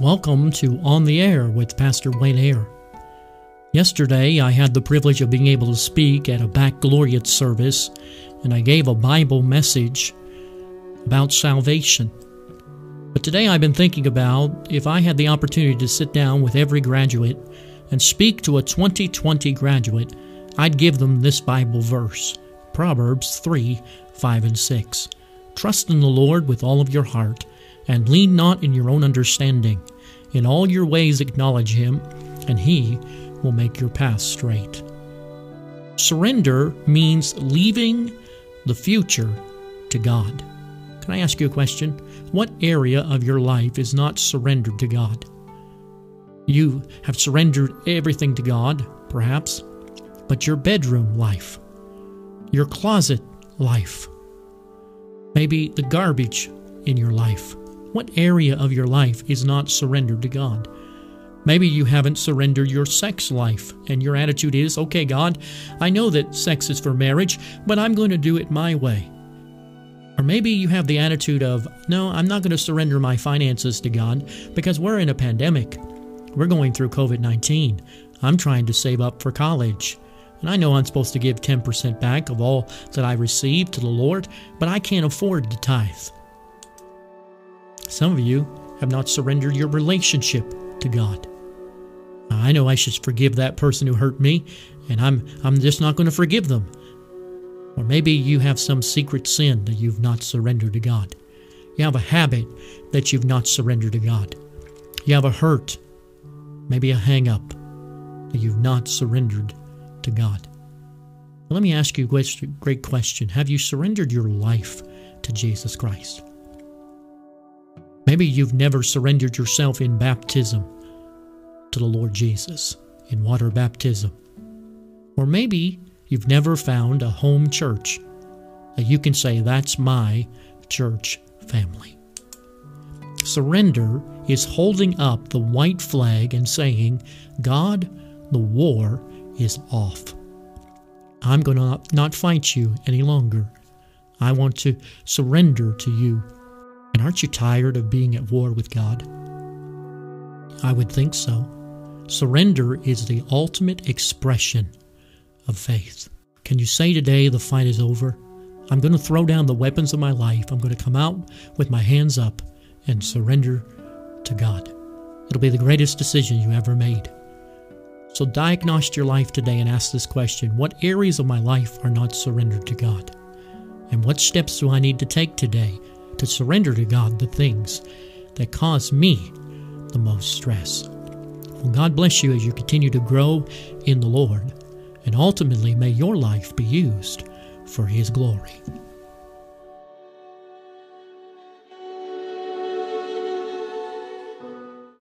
Welcome to On the Air with Pastor Wayne Air. Yesterday, I had the privilege of being able to speak at a baccalaureate service, and I gave a Bible message about salvation. But today, I've been thinking about if I had the opportunity to sit down with every graduate and speak to a 2020 graduate, I'd give them this Bible verse Proverbs 3 5 and 6. Trust in the Lord with all of your heart and lean not in your own understanding. In all your ways acknowledge him, and he will make your path straight. Surrender means leaving the future to God. Can I ask you a question? What area of your life is not surrendered to God? You have surrendered everything to God, perhaps, but your bedroom life, your closet life, maybe the garbage in your life, what area of your life is not surrendered to God? Maybe you haven't surrendered your sex life, and your attitude is, okay, God, I know that sex is for marriage, but I'm going to do it my way. Or maybe you have the attitude of, no, I'm not going to surrender my finances to God because we're in a pandemic. We're going through COVID 19. I'm trying to save up for college. And I know I'm supposed to give 10% back of all that I receive to the Lord, but I can't afford to tithe. Some of you have not surrendered your relationship to God. I know I should forgive that person who hurt me, and I'm, I'm just not going to forgive them. Or maybe you have some secret sin that you've not surrendered to God. You have a habit that you've not surrendered to God. You have a hurt, maybe a hang up that you've not surrendered to God. Let me ask you a great question Have you surrendered your life to Jesus Christ? Maybe you've never surrendered yourself in baptism to the Lord Jesus, in water baptism. Or maybe you've never found a home church that you can say, that's my church family. Surrender is holding up the white flag and saying, God, the war is off. I'm going to not fight you any longer. I want to surrender to you. And aren't you tired of being at war with God? I would think so. Surrender is the ultimate expression of faith. Can you say today the fight is over? I'm going to throw down the weapons of my life. I'm going to come out with my hands up and surrender to God. It'll be the greatest decision you ever made. So diagnose your life today and ask this question What areas of my life are not surrendered to God? And what steps do I need to take today to surrender to God the things that cause me the most stress. Well, God bless you as you continue to grow in the Lord, and ultimately may your life be used for His glory.